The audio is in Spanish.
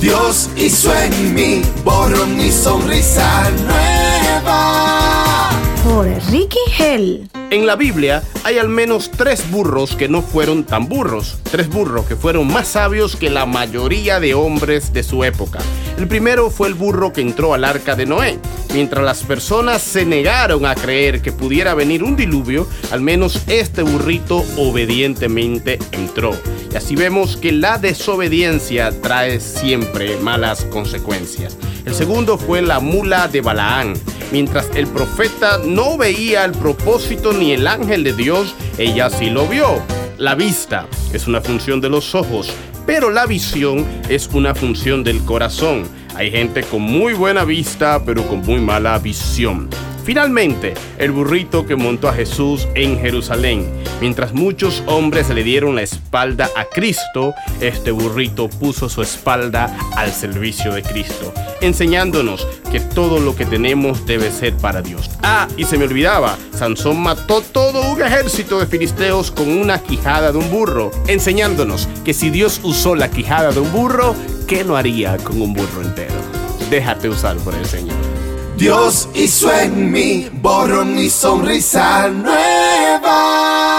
Dios hizo en mí borrón y sonrisa nueva. Por Ricky Hell. En la Biblia hay al menos tres burros que no fueron tan burros, tres burros que fueron más sabios que la mayoría de hombres de su época. El primero fue el burro que entró al arca de Noé. Mientras las personas se negaron a creer que pudiera venir un diluvio, al menos este burrito obedientemente entró. Y así vemos que la desobediencia trae siempre malas consecuencias. El segundo fue la mula de Balaán. Mientras el profeta no veía el propósito ni el ángel de Dios, ella sí lo vio. La vista es una función de los ojos, pero la visión es una función del corazón. Hay gente con muy buena vista, pero con muy mala visión. Finalmente, el burrito que montó a Jesús en Jerusalén. Mientras muchos hombres le dieron la espalda a Cristo, este burrito puso su espalda al servicio de Cristo, enseñándonos que todo lo que tenemos debe ser para Dios. Ah, y se me olvidaba, Sansón mató todo un ejército de filisteos con una quijada de un burro, enseñándonos que si Dios usó la quijada de un burro, ¿qué no haría con un burro entero? Déjate usar por el Señor. Dios hizo en mí borrón y sonrisa nueva.